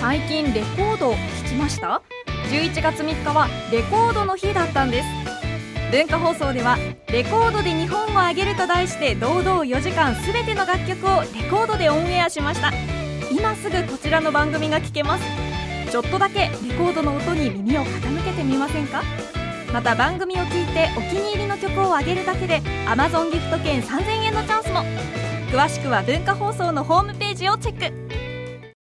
最近レコード聞きました？11月3日はレコードの日だったんです。文化放送では「レコードで日本をあげる」と題して堂々4時間すべての楽曲をレコードでオンエアしました。今すぐこちらの番組が聞けます。ちょっとだけレコードの音に耳を傾けてみませんか？また番組を聞いてお気に入りの曲をあげるだけで Amazon ギフト券3000円のチャンスも。詳しくは文化放送のホームページをチェック。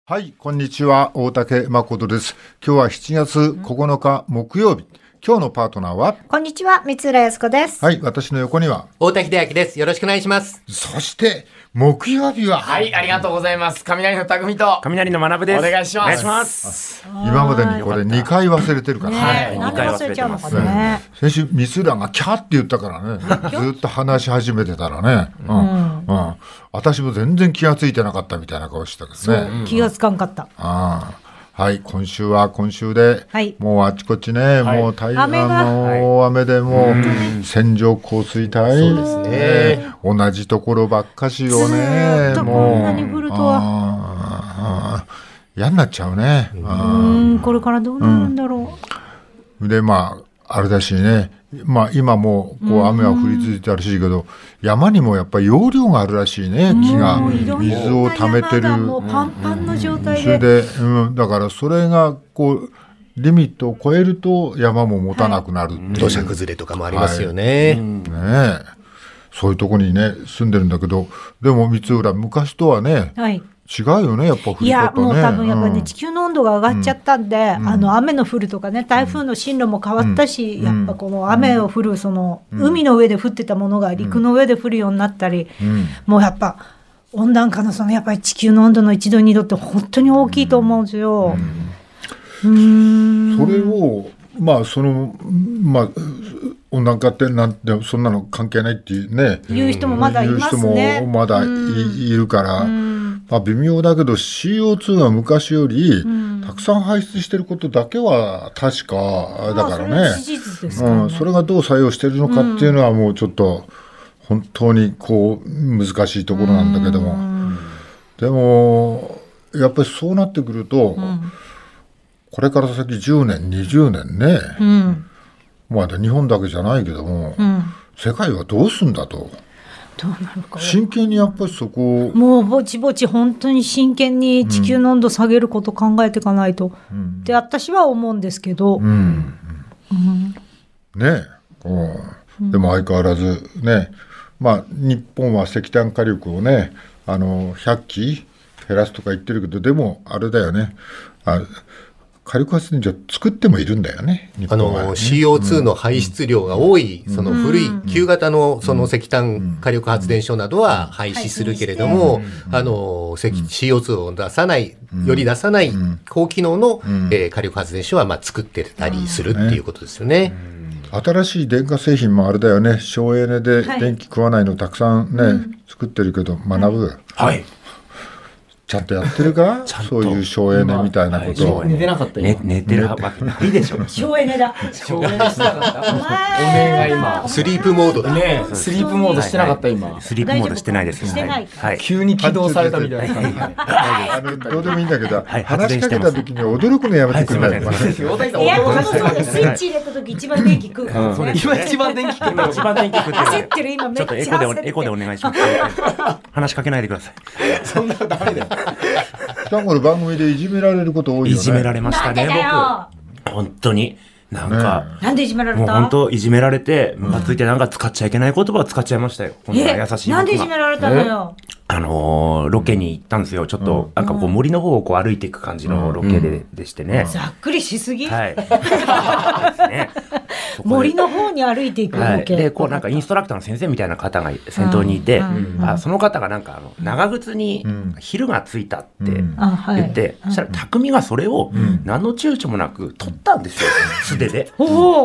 はい、こんにちは。大竹誠です。今日は7月9日木曜日。今日のパートナーは？こんにちは、三浦康子です。はい、私の横には？太田秀明です。よろしくお願いします。そして、木曜日は、はい、ありがとうございます。雷の匠と。雷の学です。お願いしますお願いします。今までにこれ2回忘れてるからね。ねえ、なんで二回忘れちゃうのか忘れてね。先週、三浦がキャって言ったからね。ずっと話し始めてたらね。うん。うん。私も全然気がついてなかったみたいな顔してたけどね。気がつかんかった。ああはい、今週は今週で、はい。もうあちこちね、もう大雨が。河の大雨でもう線状降水帯、そうですね。同じところばっかしをずねーっ、ともう。こんなに降るとは。嫌になっちゃうね。あうん、これからどうなるんだろーで、まあ、あれだしね、まあ今もこう雨は降り続いてあるらしいけど、山にもやっぱり容量があるらしいね、木が。水を溜めてる。パンパンの状態で。それで、うん、だからそれがこうリミットを超えると山も持たなくなるっていう土砂崩れとかもありますよね。ねえそういうとこにね住んでるんだけどでも三浦昔とはねはい。違うよねやっぱ降りいや、もう多分やっぱりね、うん。地球の温度が上がっちゃったんで、あの雨の降るとかね、台風の進路も変わったし、やっぱこの雨を降る、その、海の上で降ってたものが陸の上で降るようになったり、うん。もうやっぱ温暖化のそのやっぱり地球の温度の1度2度って本当に大きいと思うんですよ。うーん。それをまあそのまあ温暖化ってなんてそんなの関係ないっていうね。言う人もまだいます言うね。人もまだい,、いるから、まあ、微妙だけど CO2 が昔よりたくさん排出してることだけは確かだからね、まあそうん、それがどう作用してるのかっていうのはもうちょっと本当にこう難しいところなんだけども、でもやっぱりそうなってくると、これから先10年20年ね、うん。まだ日本だけじゃないけども、うん。世界はどうすんだとどうなるか。真剣にやっぱりそこを。もうぼちぼち本当に真剣に地球の温度下げること考えていかないと、って私は思うんですけど、うん。ねう。ん。でも相変わらずね。まあ日本は石炭火力をねあの100基減らすとか言ってるけどでもあれだよね。あ火力発電所作ってもいるんだよね日あの、CO2 の排出量が多い、その古い、旧型のその石炭火力発電所などは廃止するけれども、あの、石 CO2 を出さない、より出さない高機能のえー火力発電所はまあ作ってたりするっていうことですよね。新しい電化製品もあれだよね。省エネではい。電気食わないのたくさんね、作ってるけど学ぶ、はい。ちゃんとやってるか？ちゃんとそういう省エネみたいなことを、寝てなかったね、今。寝てるわけないでしょ。省エネだ。省エネしてなかった。おめえが今。スリープモードだ。ねえ、スリープモードしてなかった今。スリープモードしてないです。してないはい。急に起動されたみたいな感じで。あのどうでもいいんだけど、はい話しかけた時に驚くのやめてくれない、はいすいません大谷さんいや、男のそうです。スイッチ入れた時一番電気食うからね。今一番電気食ってる一番電気食ってる焦ってる今めっちゃちょっとエコでお焦ってるエコでお願いします。話しかけないでくださそんなのダメだよ。さんこれ番組でいじめられること多いい。よね。いじめられましたね、僕。本当に。なんか、なんでいじめられた？もう本当いじめられて、ムカついてなんか使っちゃいけない言葉を使っちゃいましたよ。こんなえ優しいなんでいじ。められたの？よ。あのーロケに行ったんですよ。ちょっと、なんかこう森の方をこう歩いていく感じのロケででしてね。ざっくりしすぎはい。ね森の方に歩いていくはい、わけ。でこうなんかインストラクターの先生みたいな方が先頭にいて、あその方がなんかあの長靴に昼がついたってうん。あはい。言って、そしたら匠がそれを何の躊躇もなく取ったんですよ。素手で。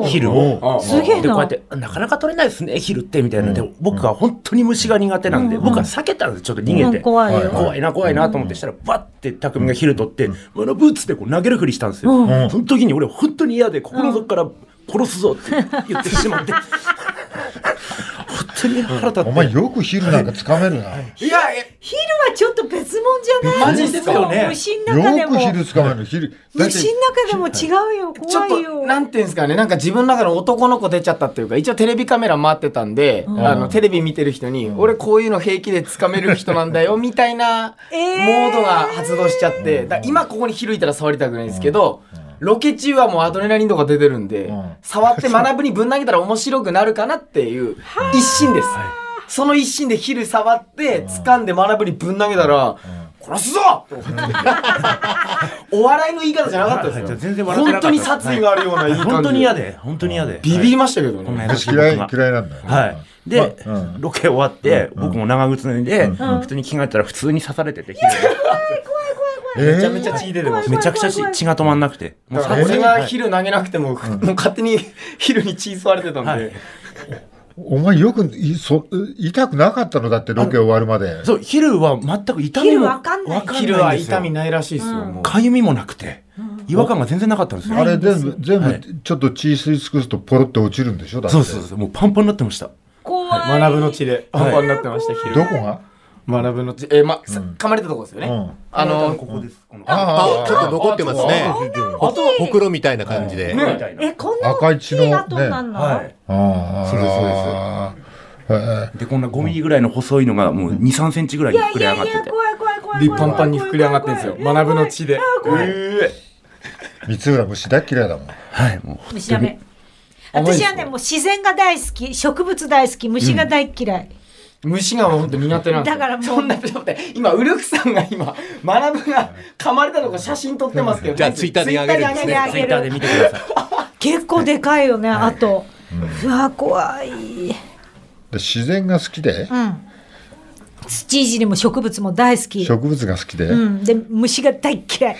昼を。すげえな。でこうやってなかなか取れないですね昼ってみたいな。で僕は本当に虫が苦手なんで、僕は避けたんですちょっと逃げて、うん。怖い。よ怖いな怖いなと思ってしたらバッて匠が昼取って「学ぶ」っつってこう投げるふりしたんですよ、ん。その時に俺本当に嫌で心の底から殺すぞって言ってしまって。本当に腹立って。お前よく昼なんかつかめるな。昼はちょっと別物じゃないマジっすよね虫の中でも。よく昼捕まえる。昼だって虫の中でも違うよちょっ怖いよと、なんていうんですかね、なんか自分の中の男の子出ちゃったっていうか、一応テレビカメラ回ってたんで、あの、テレビ見てる人に、俺こういうの平気で掴める人なんだよ、みたいな、えー。モードが発動しちゃって、だ今ここに昼いたら触りたくないんですけど、ロケ中はもうアドレナリンとか出てるんで、ん。触って学ぶにぶん投げたら面白くなるかなっていう一心です。その一心で昼触って、掴んで学ぶにぶん投げたら、殺すぞ！お笑いの言い方じゃなかったですよ。全然笑本当に殺意があるようないい感じ。本当に嫌で、本当に嫌で。ビビりましたけどね。こんな優しい。僕嫌いが嫌いなんだよ。ねはい。で、まあうん。ロケ終わって、僕も長靴脱いで、普通に着替えたら普通に刺されてて、昼え めちゃめちゃ血出てました。めちゃくちゃ血血が止まんなくて。もう俺が昼投げなくても、もう勝手に昼に血吸われてたんで、はいお前よくいそ痛くなかったの？だってロケ終わるまでそう、昼は全く痛み昼もわかんない昼は痛みなないらしいですよ。もうかゆみもなくて、違和感が全然なかったんですよ。あれ全部全はい部ちょっと血吸い尽くすとポロって落ちるんでしょだってそうそうそう、もうパンパンになってました。怖い学ぶの血でパンパンになってました、昼。どこが学ぶの血。えー、ま、さ噛まれたとこですよね。うんあの、ここです。このああちょっと残ってますねあほほくろみたいな感じで、ね。えこんな赤い大きい跡になんの、はい。ああそうですそうですへで、こんな5ミリぐらいの細いのがもう2、3センチぐらいいに膨れ上がってて。や怖い怖い怖いで、パンパンに膨れ上がってるんですよ。学ぶの血で。怖いええ三浦虫大っ嫌いだもんはい、もう。虫ダメ私はねもう自然が大好き植物大好き虫が大嫌い、ー虫が本当苦手なんですよ。だからもう。そんな、ちょっと待って、今、ウルフさんが今、学ぶが噛まれたとこ写真撮ってますけど、じゃあツイッターで上げるんで。すねあツイッターで見てください。結構でかいよね、あと、うわ怖い、で自然が好きで。うん、土いじりも植物も大好き、植物が好きで。うん、で虫が大嫌い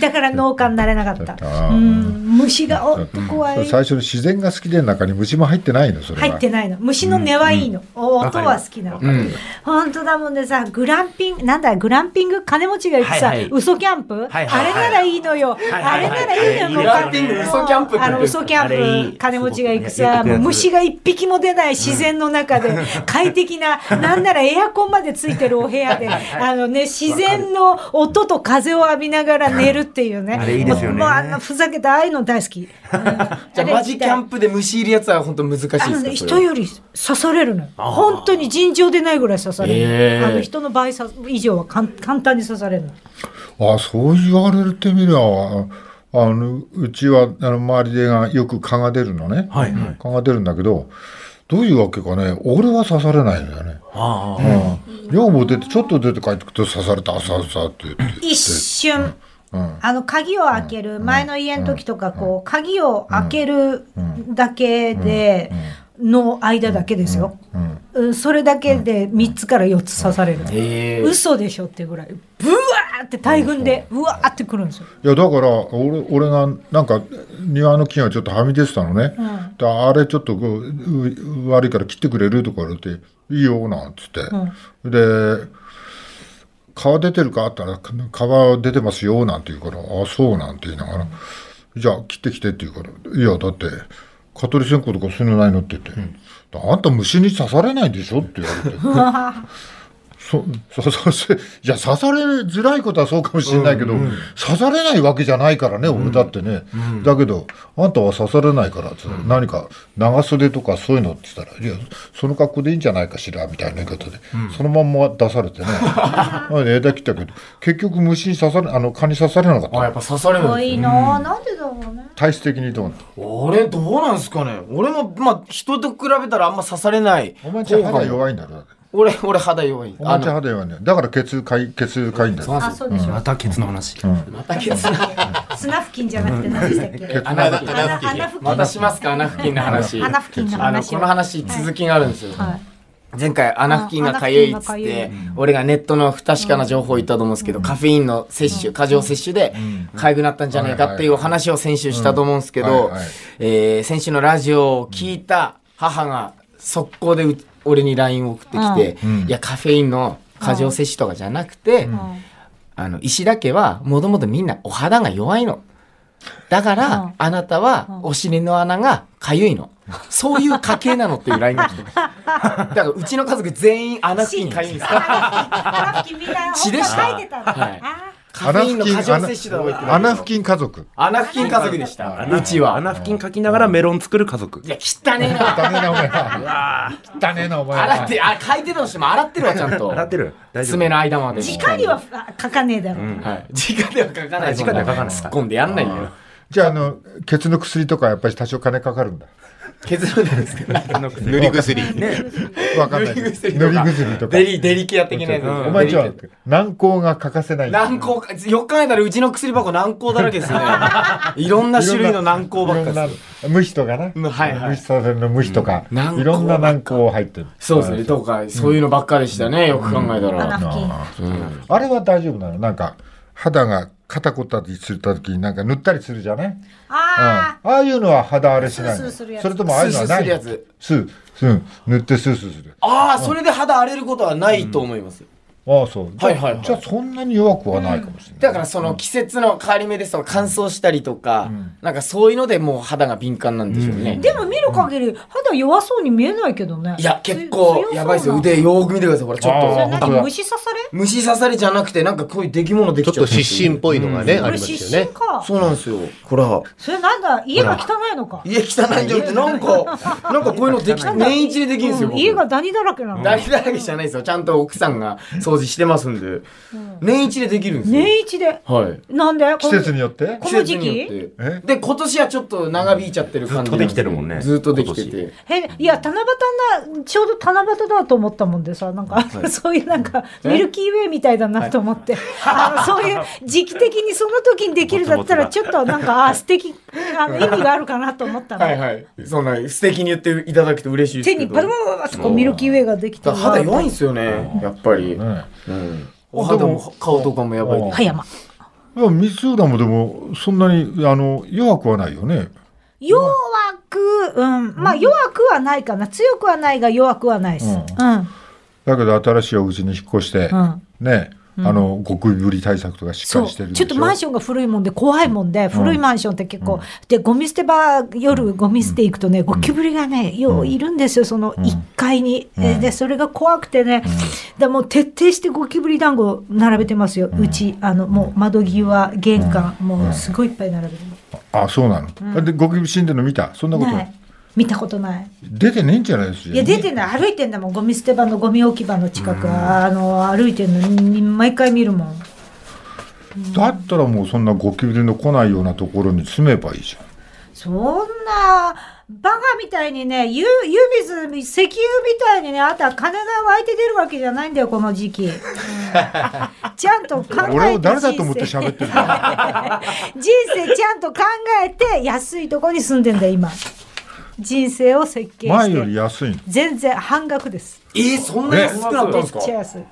だから農家になれなかった、うん、虫がおっと怖い。最初に自然が好きでの中に虫も入ってないのそれは。入ってないの。虫の音はいいの、お音は好きなの、うん。本当だもんでさグランピングなんだグランピング金持ちが行くさ、はいはい。嘘キャンプ、はいはいあれならいいのよ、はいはいあれならいいのよ、グランピング嘘キャンプあの嘘キャンプ金持ちが行くさもう虫が一匹も出ない自然の中で、快適な なんならエアコンまでついてるお部屋であのね自然の音と風を浴びながら寝るっていうね。あれいいですよね。もうもうあんなふざけたああいうの大好き、う んじゃあ、マジキャンプで虫いるやつは本当難しいですかあのね、人より刺されるのよ。本当に尋常でないぐらい刺される、へー。あの人の倍さ以上はかん簡単に刺されるの。あそう言われてみりゃあのうちはあの周りでがよく蚊が出るのね、はいはい。蚊が出るんだけどどういうわけかね俺は刺されないんだよね。ああ。うん、女房出てちょっと出て帰ってくると刺されたあさあさって言って。一瞬。うんあの鍵を開ける前の家の時とかこう鍵を開けるだけでの間だけですよ、うん。うん、それだけで3つから4つ刺される、え。ー嘘でしょっていうぐらい。ブワーって大群でうわーってくるんですよ、いやだから俺俺がなんか庭の木がちょっとはみ出てたのね、うん。であれちょっとこうう悪いから切ってくれるとか言われて「いいよ」なんつって、で「皮出てるか?」って言ったら「皮出てますよ」なんて言うから「あそう」なんて言いながら「じゃあ切ってきて」って言うから「いやだって蚊取り線香とかそういうのないの?」って言って「あんた虫に刺されないでしょ?」って言われて。そそそそいや刺されづらいことはそうかもしれないけど、刺されないわけじゃないからね、俺だってね、だけどあんたは刺されないからって何か長袖とかそういうのって言ったら「いやその格好でいいんじゃないかしら」みたいな言い方で、そのまんま出されてね。まあ枝切ったけど結局虫に刺されあの蚊に刺されなかったあやっぱ刺されるんです多いなあ。なんでだろうね。体質的にどうなの？俺どうなんすかね。俺もまあ人と比べたらあんま刺されないお前んちは肌弱いんだろだって俺俺肌弱い。お前んちは肌弱いんだよ。だから血かい血かいんだよ。あそうでしょ、またケツの話。またケツ 砂付近じゃなくて何でしたっけ？穴付近またしますか？穴付近の話。穴付近のあの話を。この話続きがあるんですよ、はい。前回穴付近がかゆいっつって俺がネットの不確かな情報を言ったと思うんですけど、カフェインの摂取過剰摂取で痒くなったんじゃないかっていう話を先週したと思うんですけどえー先週のラジオを聞いた母が速攻でう俺に LINE を送ってきて、うん。いやカフェインの過剰摂取とかじゃなくて、あの石田家はもともとみんなお肌が弱いの。だから、うん。あなたはお尻の穴がかゆいの。そういう家系なのっていう LINE が来てました。だからうちの家族全員穴付近かゆいんです。かんな血でした。はいあカフェインの過剰摂取だとか言ってた穴付近家族穴付近家族でした。うちは。穴付近書きながらメロン作る家族いや、汚ねえな。汚ねえなお前は汚ねえなお前は洗って、あ、書いてたとしても洗ってるわ、ちゃんと。洗ってる爪の間まで。直にはあ書かねえだろ、はい。直では書かない。直では書かない突っ込んでやんないよ。じゃああのケツの薬とかやっぱり多少金かかるんだ削るんですけど。塗り薬。わかんない塗り薬塗り薬とか。デリ、デリケア的なやつ。お前じゃあ軟膏が欠かせない。軟膏か、よく考えたらうちの薬箱軟膏だらけですよね。いろんな種類の軟膏ばっかいろんです。な虫とかな、うんはいはい。虫させるの虫とか、いろんな軟膏入ってる。そうですね。とか、そういうのばっかでしたね。よく考えた穴ら。あれは大丈夫なの？なんか肌が肩こったりする時になんか塗ったりするじゃない、うん、あああいうのは肌荒れしないの。スースーするやつ。それともああいうのはないスースーするやつ。スー。スー。塗ってスースーする。ああ、それで肌荒れることはないと思います。ああそう。じゃあ,、はいはいはい。じゃあそんなに弱くはないかもしれない、だからその季節の変わり目ですとか乾燥したりとか、なんかそういうのでもう肌が敏感なんでしょうね。ーでも見る限り肌弱そうに見えないけどね。いや、結構やばいですよ。腕よーく見てください。ほら、ちょっと。何虫刺され？虫刺されじゃなくて、なんかこういう出来物できちゃってちょっと湿疹っぽいのがね、ありますよね。かそうなんですよ。ほら。それなんだ？家が汚いのか。家汚いんじゃなくて、なんか、なんかこういうのでき、年一でできるんですよ。うん。僕家がダニだらけなの。ダニだらけじゃないですよ。ちゃんと奥さんが掃除してますんで。年一でできるんですよ。年一で？はい。なんで？季節によって？この時期？季節によってえ？で、今年はちょっと長引いちゃってる感じなんですずっとできてるもんねずっとできて今て。へいや七夕なちょうど七夕だと思ったもんでさなんか、そういうなんかえ？ミルキーウェイみたいだなと思って、あのそういう時期的にその時にできるだったら ちょっとなんかあ素敵あの意味があるかなと思ったの、はいはい。そんな素敵に言っていただくと嬉しいですけど。手にパラパラパラってこうミルキーウェイができてだから肌弱いんですよね、やっぱり。ねうん。お肌も顔とかもやばいです。葉山いや三浦もでもそんなにあの弱くはないよね。弱くうん。まあ弱くはないかな。強くはないが弱くはないです。うん。うん。だけど新しいお家に引っ越して、うん。ねあのゴキブリ対策とかしっかりしてるちょっとマンションが古いもんで怖いもん。で、古いマンションって結構、でゴミ捨て場夜ゴミ捨て行くとね、ゴキブリがねよういるんですよその1階に、えーでそれが怖くてね、でもう徹底してゴキブリ団子並べてますよ、うちあのもう窓際玄関、もうすごいいっぱい並べてまあそうなの、でゴキブリ死んでるの見た？そんなす、ことない見たことない。出てねえんじゃないですよ。いや出てない。歩いてんだもん。ゴミ捨て場のゴミ置き場の近く、あの歩いてんのに毎回見るもん。だったらもうそんなゴキブリの来ないようなところに住めばいいじゃん。そんなバカみたいにねユユビス石油みたいにねあとは金が湧いて出るわけじゃないんだよこの時期、う んちゃんと考えて俺を誰だと思って喋ってるか人生ちゃんと考えて安いとこに住んでんだよ今人生を設計前より安い全然半額です。えー、そんな安くなったんめっです。かちゃ安い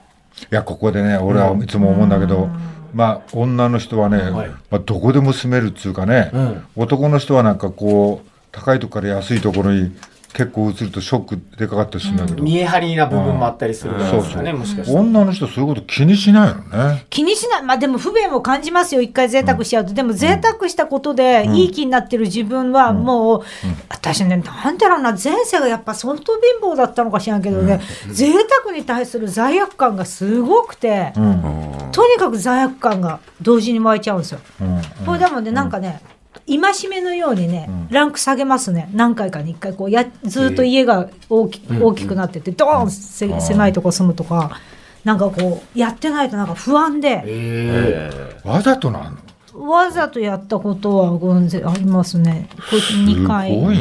やここでね俺はいつも思うんだけど、まあ女の人はね、はい。まあ、どこでも住めるっつうかね、うん。男の人はなんかこう高いとこから安いところに結構移るとショックでかかったりするんだけど、見え張りな部分もあったりするすかね、もしかして。女の人そういうこと気にしないのね。気にしない。まあでも不便を感じますよ。一回贅沢しちゃうと、でも贅沢したことでいい気になってる自分はもう、私ねなんだろうな。前世がやっぱ相当貧乏だったのかしらんけどね、贅沢に対する罪悪感がすごくて、うん。とにかく罪悪感が同時に湧いちゃうんですよ。うん。これでもねなんかね戒めのようにね、ランク下げますね。何回かに1回こうやずっと家が大き,、大きくなっててドーンせ狭いとこ住むとかなんかこうやってないとなんか不安で。え。わざとなの？わざとやったことはありますね。これ2回。すごいー、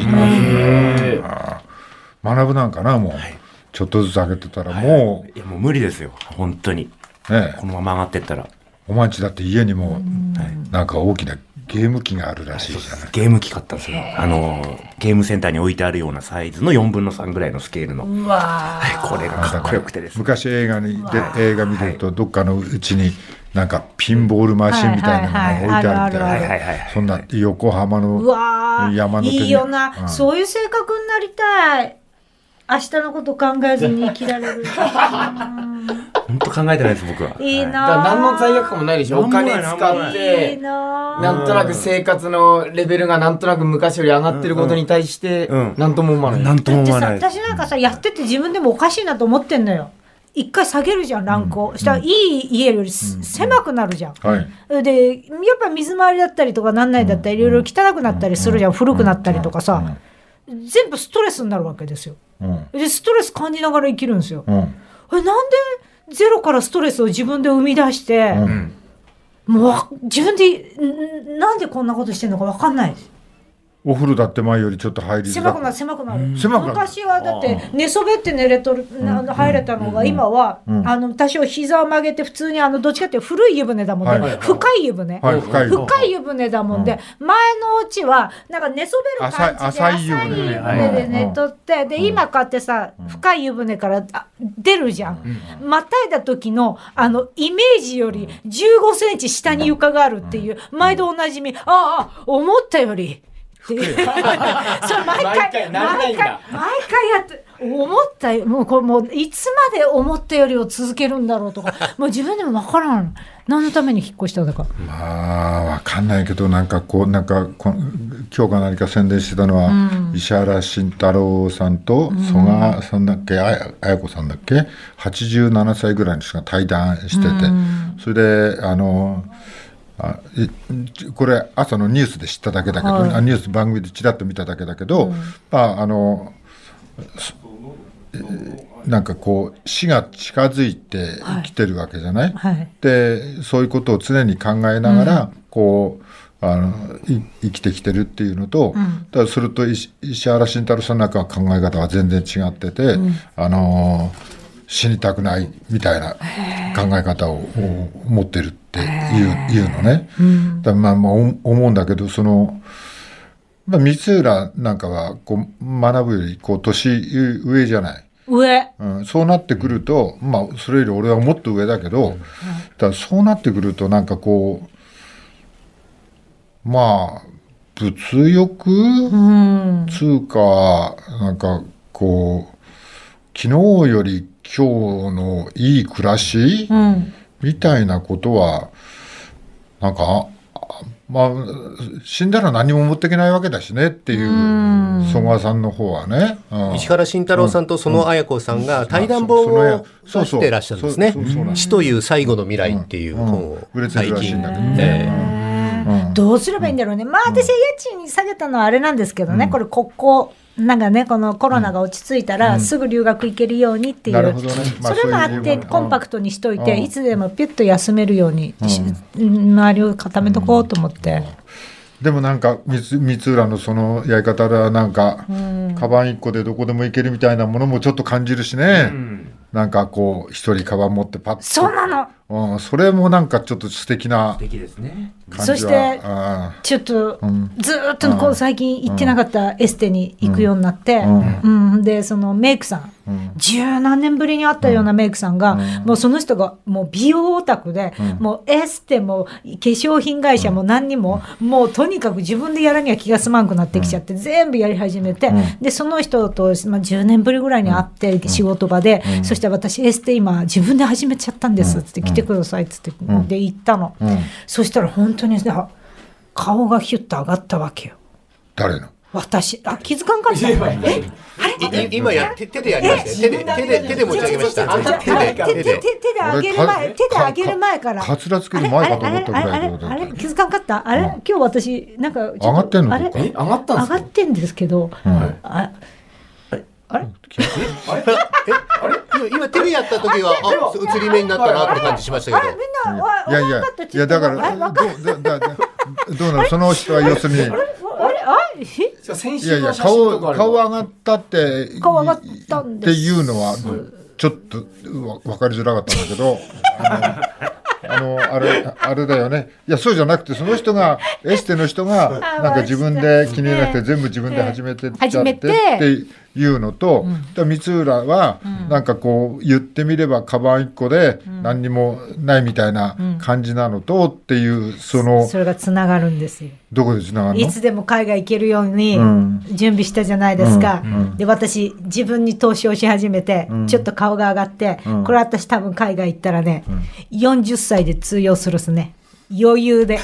え。な学ぶなんかなもう、ちょっとずつ上げてたらもいやもう無理ですよ。本当に。うねこのまま上がってったら。お前んちだって家にもなんか大きなゲーム機があるらしいじゃない。ゲーム機買ったんですよ。あのゲームセンターに置いてあるようなサイズの4分の3ぐらいのスケールの。うわー。これがかっこよくてですね。昔映画にで映画見てるとどっかのうちになんかピンボールマシンみたいなのが置いてあるみはいたはいい。なはいはいはいそんな横浜うの山の手に。いいよな、うん。そういう性格になりたい。明日のこと考えずに生きられる。本本当考えてないです僕は。いいな何の罪悪感もないでしょ。お金使ってななんとなく生活のレベルがなんとなく昔より上がってることに対してうん。何とも思わない、なんとも思わない。私なんかさやってて自分でもおかしいなと思ってんのよ。一回下げるじゃんランクを、したらいい家よりす狭くなるじゃん、はい。でやっぱ水回りだったりとかなんないだったりいろいろ汚くなったりするじゃん古くなったりとかさ。全部ストレスになるわけですよ。うん。でストレス感じながら生きるんですよ。うん。えなんでゼロからストレスを自分で生み出して、うん。もうわ自分でんなんでこんなことしてんのか分かんないお風呂だって前よりちょっと入り狭くなる狭くなる。狭くなる。昔はだって寝そべって寝れとるな入れたのが今は、うん。あの多少膝を曲げて普通にあのどっちかっていうと古い湯船だもんで、はい。深い湯船、はい、深い。湯船。だもんで、前のうちはなんか寝そべる感じで浅い湯船。で寝とって、で今こうやってさ深い湯船からあ出るじゃん、またいだ時のあのイメージより15センチ下に床があるっていう毎度おなじみああ思ったよりっていうそれ毎回毎回毎回毎回やって思ったよ。もうこれもういつまで思ったよりを続けるんだろうとか。もう自分でも分からん。何のために引っ越したんだか。まあ、わかんないけど、なんかこう、なんかこ、今日か何か宣伝してたのは、石原慎太郎さんと、曽我さんだっけ、あや綾子さんだっけ、87歳ぐらいの人が対談してて、それで、あの、あいこれ朝のニュースで知っただけだけど、はい。あニュース番組でちらっと見ただけだけど、まああのなんかこう死が近づいてきてるわけじゃない、はい。でそういうことを常に考えながら、こうあのい生きてきてるっていうのと、だからそれと石石原慎太郎さんなんかは考え方が全然違ってて、あの死にたくないみたいな考え方をを持ってるっていう,、いうのね。だからまあまあお思うんだけどその。まあ、三浦なんかはこう学ぶよりこう年上じゃない。上。うん、そうなってくると、まあ、それより俺はもっと上だけど、だからそうなってくるとなんかこうまあ物欲？うん。つうかなんかこう昨日より今日のいい暮らし？うん。みたいなことはなんかあまあ死んだら何も持っていけないわけだしねっていう曽我さんの方はね。うん。石原慎太郎さんとその綾子さんが対談本を出してらっしゃるんですね。そうそう。そうそう。なん。です。死という最後の未来っていう本を売れてるらしいんだけどえね。うん。どうすればいいんだろうね。まあ私は家賃下げたのはあれなんですけどね、これ国交、なんかね、このコロナが落ち着いたら、すぐ留学行けるようにっていう、それもあって、コンパクトにしといて、うん。いつでもピュッと休めるように、し周りを固めとこうと思って。でもなんか三浦のそのやり方ではなんか、カバン一個でどこでも行けるみたいなものもちょっと感じるしね、なんかこう一人カバン持ってパッと。そうなの。うん、それもなんかちょっと素敵な素敵ですね。感じは。そしてあちょっとん。ずーっとこう最近行ってなかったエステに行くようになって、ん。うん。でそのメイクさん、十何年ぶりに会ったようなメイクさんが、もうその人がもう美容オタクで、もうエステも化粧品会社も何にも、もうとにかく自分でやらには気が済まんくなってきちゃって、全部やり始めて、でその人と、まあ、10年ぶりぐらいに会って、仕事場で、そして私エステ今自分で始めちゃったんですって、来てくださいっつって、で行ったの、うん。そしたら本当にさ顔がヒュッと上がったわけよ。誰の？私あ気づかんかったえ？あれ？今や手手でやりましたよ。手で手で手で持ち上げました。手であれ？手手で。手で上げる前手で上げる前から。かつらつける前かと思ったぐあれ？あれ？らいあれ？あれ？気づかんかった？あれ？今日私なんか上がってんのあれ？上がったんですか？上がってんですけどうん。ああれ？今今手でやった時はあ映り目になったなって感じしましたけど。いやいや。いやだからどうだだだどうなの？その人は要するにあ先いやいや週の写真と顔顔上がったって顔上がったんです。っていうのはちょっとわ分かりづらかったんだけど。あのあのあれあれだよね。いやそうじゃなくてその人がエステの人がなんか自分で気に入らなくて全部自分で始めてっちゃって始めて。っていうのと、だから光浦はなんかこう言ってみればカバン1個で何にもないみたいな感じなのとっていうそのそれがつながるんですよ。どこでつながるの？いつでも海外行けるようにん。準備したじゃないですか。うん。うん。で、私、自分に投資をし始めて、ん。ちょっと顔が上がって、ん。これ私多分海外行ったらね、40歳で通用するっすね。余裕で。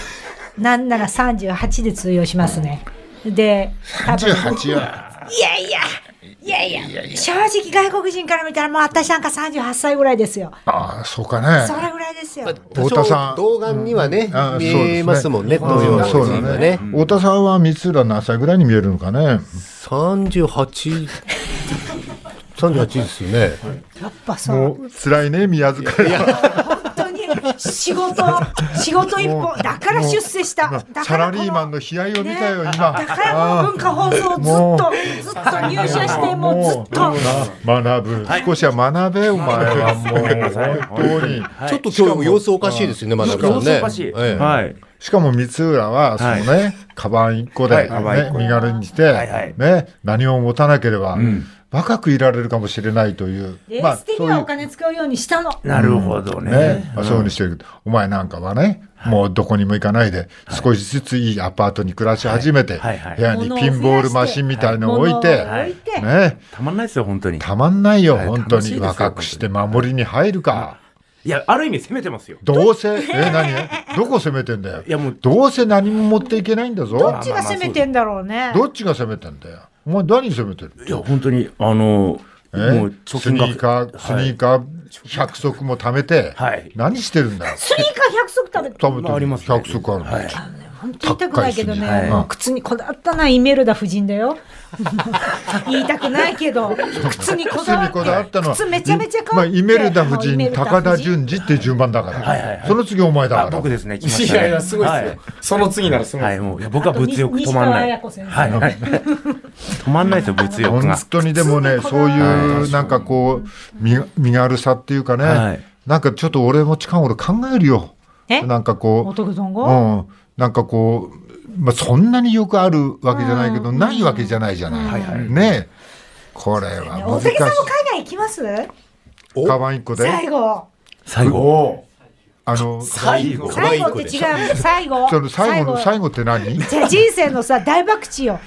なんなら38で通用しますね。で、多分38はいやいや、いやいや、正直外国人から見たらもう私なんか38歳ぐらいですよ。ああそうかね。それぐらいですよ。太田さん。童顔にはね、あ見えますもんね、東洋のそう人がだね。ね。太田さんは光浦何歳ぐらいに見えるのかね？38、38ですよね。やっぱさ、もう辛いね宮塚本当に仕事、仕事一本、だから出世した。だからサラリーマンのの悲哀を見たよ、今だから文化放送ずっと、ずっと入社して、もうずっと。学ぶ、少しは学べお前はもう本当にはいちょっと今日様子おかしいですよね、まださ様んね。子おかしはい。しかも光浦はそのね、カバン一個で、はいカバン一個ね、身軽にして、ね、何も持たなければ、ん若くいられるかもしれないという、エース的にはお金使うようにしたの。なるほどね。ね、まあ、そういうふうにしてるけど、お前なんかはね、もうどこにも行かないで、少しずついいアパートに暮らし始めて、はいはいはい部屋にピンボールマシンみたいのを置いて、ね、たまんないですよ、本当に。たまんないよ、はい本当に。若くして守りに入るか。いや、ある意味攻めてますよ。どうせ、え、何？どこ攻めてんだよい。や、もう、どうせ何も持っていけないんだぞ。どっちが攻めてんだろうね。どっちが攻めてんだよ。お前何攻めてるいや、本当に、あの、え？もう貯スニーカー、スニーカー100足も貯めて、はい何してるんだよ？スニーカー100足食べて。貯めてまあありますね100足あるん。はい。本当言いたくないけどね、高いっすねもう靴にこだわったのはイメルダ夫人だよ。言いたくないけど、靴にこ靴だわにこだわったのは、靴めちゃめちゃいまあ、可愛い。イメルダ夫人、もうイメルダ夫人高田純次っていう順番だから、はいはいはいその次お前だあから。僕ですね、来ましたね。いやいや、すごいですよ。その次ならすごいはい。もう、いや、僕は物欲止まんない。はい、はい。止まんないですよ、物欲本が。当にでもね、そういうなんかこう、身身軽さっていうかね、はいなんかちょっと俺も近頃考えるよ。え？なんかこう、うん、なんかこう、まあ、そんなによくあるわけじゃないけど、ないわけじゃないじゃない。ねえこれは難しい大竹さんも。海外行きます？カバン一個で、最後。最後。おあの、最後。最後って違う。最後。その最後の最後って何？じゃあ人生のさ、大博打よ。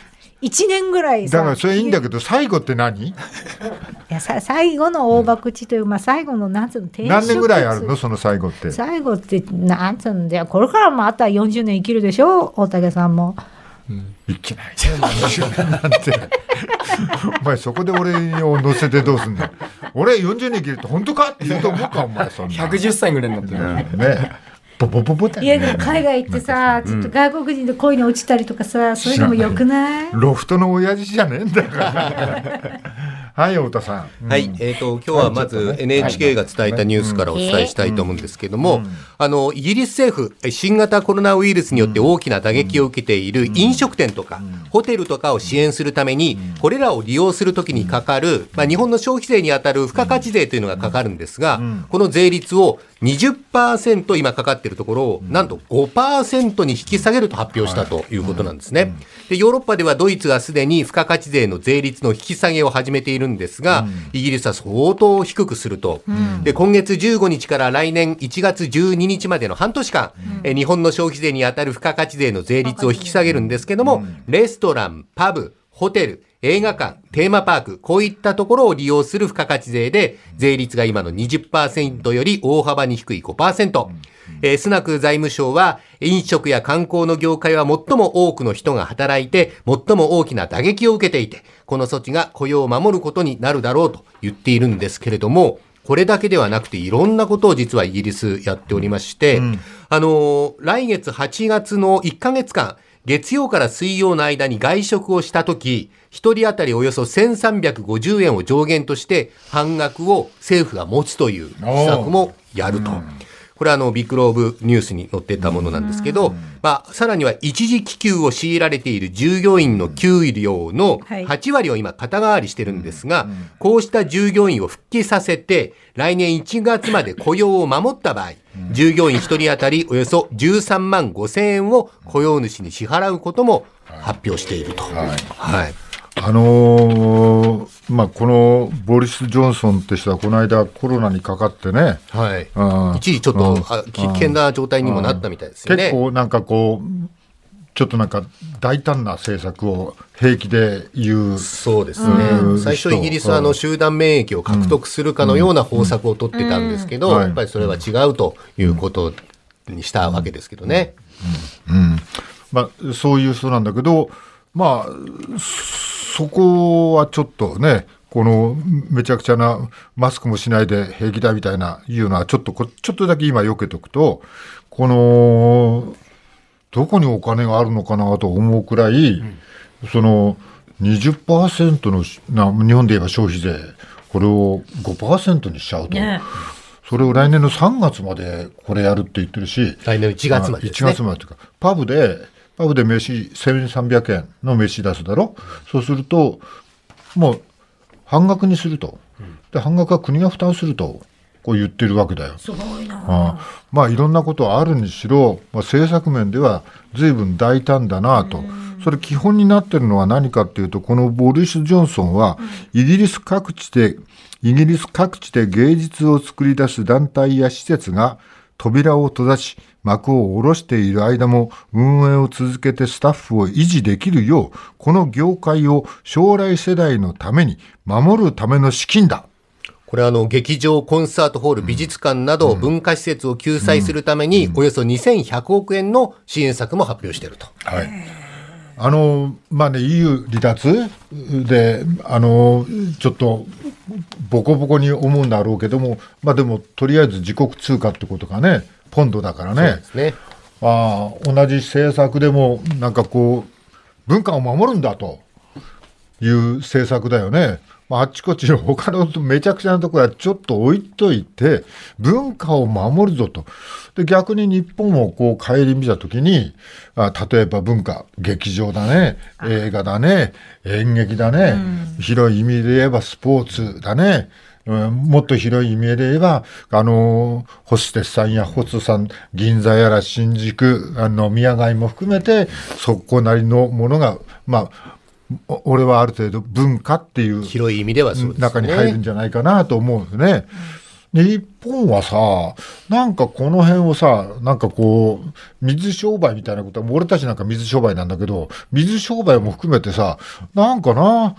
一年ぐらいさ。だからそれいいんだけど、最後って何？いやさ最後の大博打という、まあ、最後のなんつうの転職何年ぐらいあるの？その最後って。最後ってなんつうんだよこれからもあとは40年生きるでしょ？大竹さんもいけないじゃん、40年なんて。お前そこで俺を乗せてどうすんだよ？俺40年生きるって本当か？って言うと思うか、お前そんな。110歳ぐらいになってる。ねボボボボだいやで。も海外行ってさちょっと外国人で恋に落ちたりとかさそういうのもよくないロフトの親父じゃねえんだから。はい、太田さん。はい、えっ、と、今日はまず NHK が伝えたニュースからお伝えしたいと思うんですけども、あの、イギリス政府、新型コロナウイルスによって大きな打撃を受けている飲食店とか、ホテルとかを支援するために、これらを利用するときにかかる、まあ、日本の消費税に当たる付加価値税というのがかかるんですが、この税率を20%今かかっているところを、なんと5%に引き下げると発表したということなんですね。で、ヨーロッパではドイツがすでに付加価値税の税率の引き下げを始めているんですが、イギリスは相当低くすると。で、今月15日から来年1月12日までの半年間、え日本の消費税に当たる付加価値税の税率を引き下げるんですけども、レストラン、パブ、ホテル、映画館、テーマパーク、こういったところを利用する付加価値税で、税率が今の20%より大幅に低い5%。えースナク財務省は、飲食や観光の業界は最も多くの人が働いて、最も大きな打撃を受けていて、この措置が雇用を守ることになるだろうと言っているんですけれども、これだけではなくていろんなことを実はイギリスやっておりまして、あのー来月8月の1ヶ月間、月曜から水曜の間に外食をしたとき、一人当たりおよそ1350円を上限として半額を政府が持つという施策もやると。これはあの、ビッグローブニュースに載ってたものなんですけど、まあ、さらには一時帰給を強いられている従業員の給料のはい。8割を今肩代わりしてるんですが、こうした従業員を復帰させて、来年1月まで雇用を守った場合、従業員1人当たりおよそ13万5千円を雇用主に支払うことも発表していると。はい。あのーまあ、このボリス・ジョンソンって人はこの間コロナにかかってね、はい。うん。一時ちょっとあ危険な状態にもなったみたいですよね。結構なんかこうちょっとなんか大胆な政策を平気で言うそうですうんね。最初イギリスはあの集団免疫を獲得するかのような方策を取ってたんですけど、うん。やっぱりそれは違うということにしたわけですけどね。まあ、そういう人なんだけど、まあ、そこはちょっとね、このめちゃくちゃなマスクもしないで平気だみたいないうのはちょっとこちょっとだけ今避けとくとこのどこにお金があるのかなと思うくらい、その20%のしな日本で言えば消費税これを5%にしちゃうと、ね。それを来年の3月までこれやるって言ってるし来年の1月までですね。1月までというか、パブで、パブで飯1300円の飯出すだろ、そうすると、もう半額にすると、で半額は国が負担すると、こう言ってるわけだよ。すごいな。ああまあいろんなことはあるにしろ、まあ、政策面では随分大胆だなと。それ基本になってるのは何かっていうと、このボリス・ジョンソンは、イギリス各地で、イギリス各地で芸術を作り出す団体や施設が扉を閉ざし、幕を下ろしている間も運営を続けてスタッフを維持できるよう、この業界を将来世代のために守るための資金だ。これはあの劇場、コンサートホール、美術館など文化施設を救済するためにおよそ2100億円の支援策も発表していると。はい。あのまあね EU 離脱であのちょっとボコボコに思うんだろうけどもまあでもとりあえず自国通貨ってことがねポンドだからねね。ああ同じ政策でもなんかこう文化を守るんだという政策だよね。まあ、あっちこっちの 他のめちゃくちゃなところはちょっと置いといて文化を守るぞと。で逆に日本をこう顧みた時にあ例えば文化劇場だね映画だね演劇だね、広い意味で言えばスポーツだね。うんもっと広い意味で言えば、あの、ホステスさんやホストさん、銀座やら新宿、あの、宮街も含めて、そこなりのものが、まあ、お俺はある程度文化っていう広い意味ではそうですね。中に入るんじゃないかなと思うんですね。で日本はさ、なんかこの辺をさ、なんかこう、水商売みたいなことは、俺たちなんか水商売なんだけど、水商売も含めてさ、なんかな、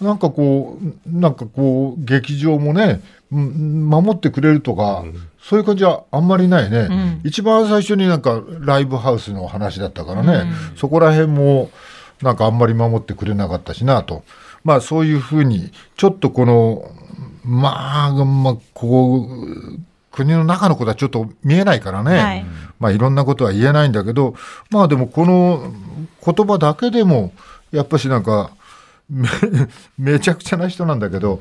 なんかこう、なんかこう、劇場もね、うん守ってくれるとか、そういう感じはあんまりないね、一番最初になんかライブハウスの話だったからね、そこら辺もなんかあんまり守ってくれなかったしなと。まあそういうふうに、ちょっとこの、まあ、まあ、こう、国の中のことはちょっと見えないからね、はい。まあいろんなことは言えないんだけど、まあでもこの言葉だけでも、やっぱしなんか、めめちゃくちゃな人なんだけど、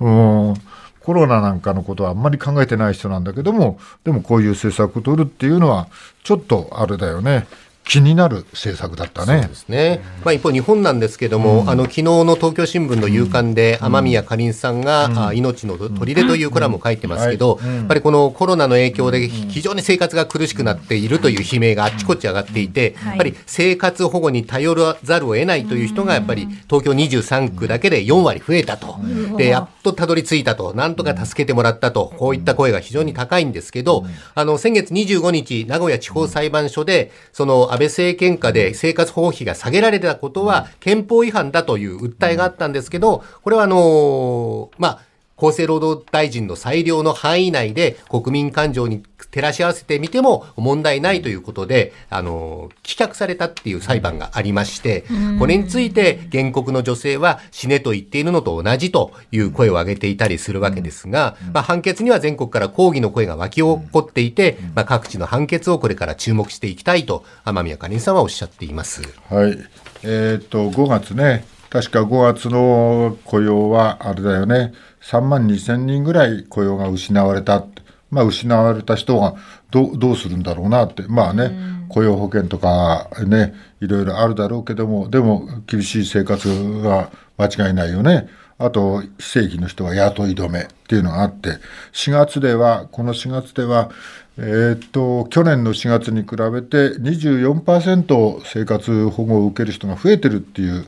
うん、コロナなんかのことはあんまり考えてない人なんだけども、でもこういう政策を取るっていうのは、ちょっとあれだよね、気になる政策だったね。そうですね。まあ一方日本なんですけども、あの昨日の東京新聞の夕刊で雨宮かりんさんが、あ命の砦というコラムを書いてますけど、うん。はい。やっぱりこのコロナの影響で非常に生活が苦しくなっているという悲鳴があっちこっち上がっていて、やっぱり生活保護に頼らざるを得ないという人がやっぱり東京23区だけで4割増えたと。で、やっとたどり着いたと。なんとか助けてもらったと。こういった声が非常に高いんですけど、あの先月25日名古屋地方裁判所でその安倍政権下で生活保護費が下げられたことは憲法違反だという訴えがあったんですけど、これはあのまあ厚生労働大臣の裁量の範囲内で国民感情に照らし合わせてみても問題ないということで、あの、棄却されたっていう裁判がありまして、これについて原告の女性は死ねと言っているのと同じという声を上げていたりするわけですが、まあ判決には全国から抗議の声が湧き起こっていて、まあ各地の判決をこれから注目していきたいと、天宮かりんさんはおっしゃっています。はい。えっ、と、5月ね、確か5月の雇用は、あれだよね、3万2千人ぐらい雇用が失われた。まあ、失われた人がどうどうするんだろうなってまあね、雇用保険とかねいろいろあるだろうけどもでも厳しい生活が間違いないよね。あと非正規の人は雇い止めっていうのがあって4月ではこの4月ではえー、っと去年の4月に比べて24%生活保護を受ける人が増えてるっていう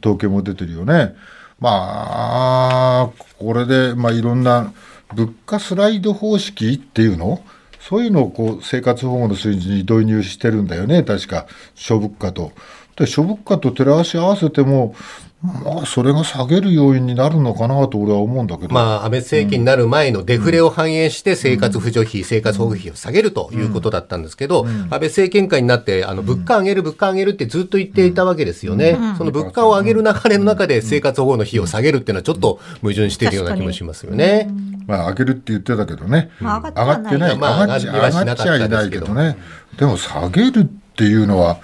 統計も出てるよね。まあこれで、まあ、いろんな物価スライド方式っていうの？そういうのをこう生活保護の水準に導入してるんだよね確か諸物価と。で諸物価と照らし合わせてもまあ、それが下げる要因になるのかなと俺は思うんだけど。まあ、安倍政権になる前のデフレを反映して生活扶助費、生活保護費を下げるということだったんですけど、安倍政権下になって、あの、物価上げる、物価上げるってずっと言っていたわけですよね。その物価を上げる流れの中で生活保護の費を下げるっていうのはちょっと矛盾しているような気もしますよね。まあ、上げるって言ってたけどね。上がってない。上がっちゃいないけどね。でも下げるっていうのは、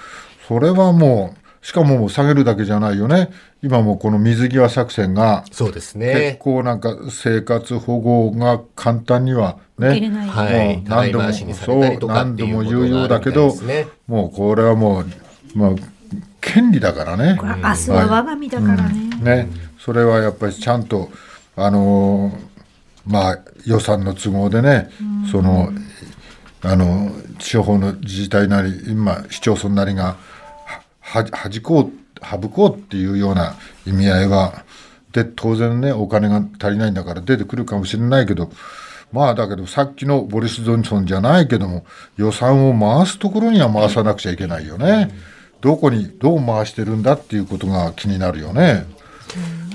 それはもう、しかも下げるだけじゃないよね。今もこの水際作戦が、そうですね。結構なんか生活保護が簡単にはね、はい、何度も、そう、何度も言うようだけど、もうこれはもう、まあ、権利だからね。明日は我が身だからね。うん、ね、それはやっぱりちゃんと、あのー、まあ、予算の都合でね、その、あの、地方の自治体なり、今、市町村なりが、はじこう省こうっていうような意味合いはで当然ねお金が足りないんだから出てくるかもしれないけどまあだけどさっきのボリス・ジョンソンじゃないけども予算を回すところには回さなくちゃいけないよね。どこにどう回してるんだっていうことが気になるよね。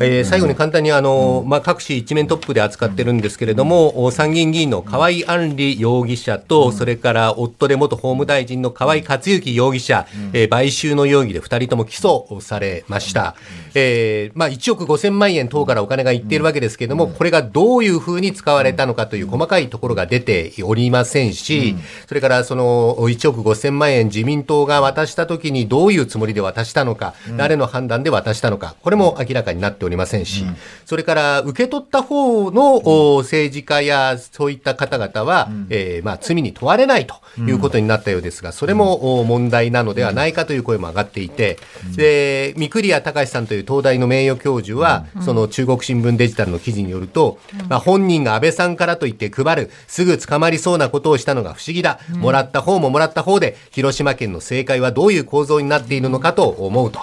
えー、最後に簡単にあの、まあ、各紙一面トップで扱ってるんですけれども、参議院議員の河井案里容疑者と、それから夫で元法務大臣の河井克行容疑者、えー、買収の容疑で2人とも起訴されました。えーまあ、1億5000万円等からお金がいっているわけですけれども、これがどういうふうに使われたのかという細かいところが出ておりませんし、それからその1億5000万円自民党が渡したときにどういうつもりで渡したのか、誰の判断で渡したのか、これも明らかになっておりませんし、それから受け取った方の政治家やそういった方々は、えーまあ、罪に問われないということになったようですが、それも問題なのではないかという声も上がっていて、で三栗谷隆さんといういう東大の名誉教授は、その中国新聞デジタルの記事によると、まあ、本人が安倍さんからと言って配る、すぐ捕まりそうなことをしたのが不思議だ。もらった方ももらった方で、広島県の政界はどういう構造になっているのかと思うと。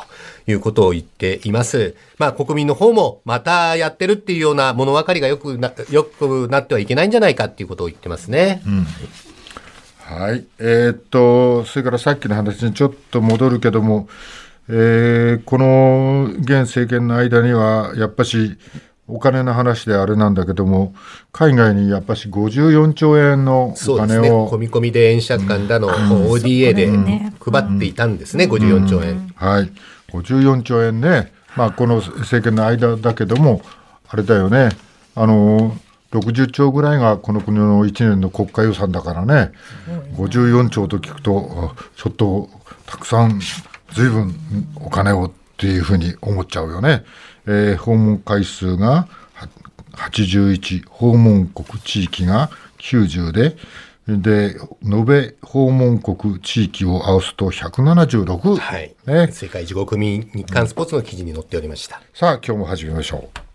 いうことを言っています。まあ国民の方もまたやってるっていうような物分かりがよくな、よくなってはいけないんじゃないかっていうことを言ってますね。うん。はい。えー、っと、それからさっきの話にちょっと戻るけども、えー、この現政権の間にはやっぱしお金の話であれなんだけども海外にやっぱし54兆円のお金を、ね、込み込みで円借款だの、うん、ODA で配っていたんですね、うん、54兆円、うん、はい54兆円ね、まあ、この政権の間だけどもあれだよね。あの60兆ぐらいがこの国の1年の国家予算だからね、54兆と聞くとちょっとたくさん随分お金をっていうふうに思っちゃうよね。えー、訪問回数が81、訪問国地域が90で、で、延べ訪問国地域を合わすと176。はい。ね。世界地獄民日刊スポーツの記事に載っておりました。さあ、今日も始めましょう。